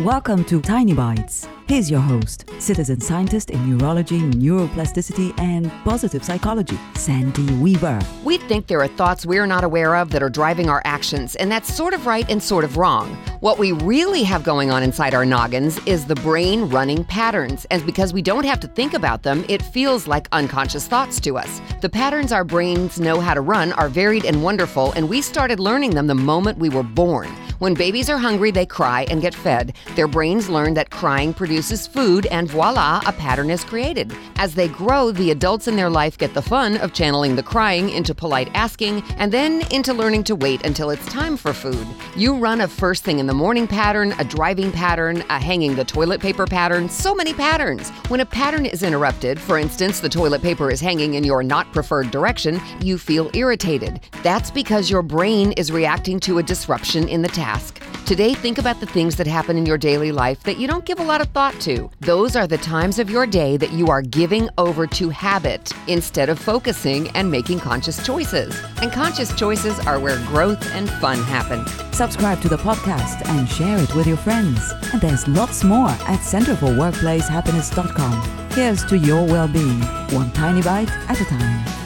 Welcome to Tiny Bites. Here's your host, citizen scientist in neurology, neuroplasticity, and positive psychology, Sandy Weaver. We think there are thoughts we're not aware of that are driving our actions, and that's sort of right and sort of wrong. What we really have going on inside our noggins is the brain running patterns, and because we don't have to think about them, it feels like unconscious thoughts to us. The patterns our brains know how to run are varied and wonderful, and we started learning them the moment we were born. When babies are hungry, they cry and get fed. Their brains learn that crying produces food, and voila, a pattern is created. As they grow, the adults in their life get the fun of channeling the crying into polite asking, and then into learning to wait until it's time for food. You run a first thing in the morning pattern, a driving pattern, a hanging the toilet paper pattern, so many patterns. When a pattern is interrupted, for instance, the toilet paper is hanging in your not preferred direction, you feel irritated. That's because your brain is reacting to a disruption in the task Today, think about the things that happen in your daily life that you don't give a lot of thought to. Those are the times of your day that you are giving over to habit instead of focusing and making conscious choices. And conscious choices are where growth and fun happen. Subscribe to the podcast and share it with your friends. And there's lots more at centerforworkplacehappiness.com. Here's to your well being, one tiny bite at a time.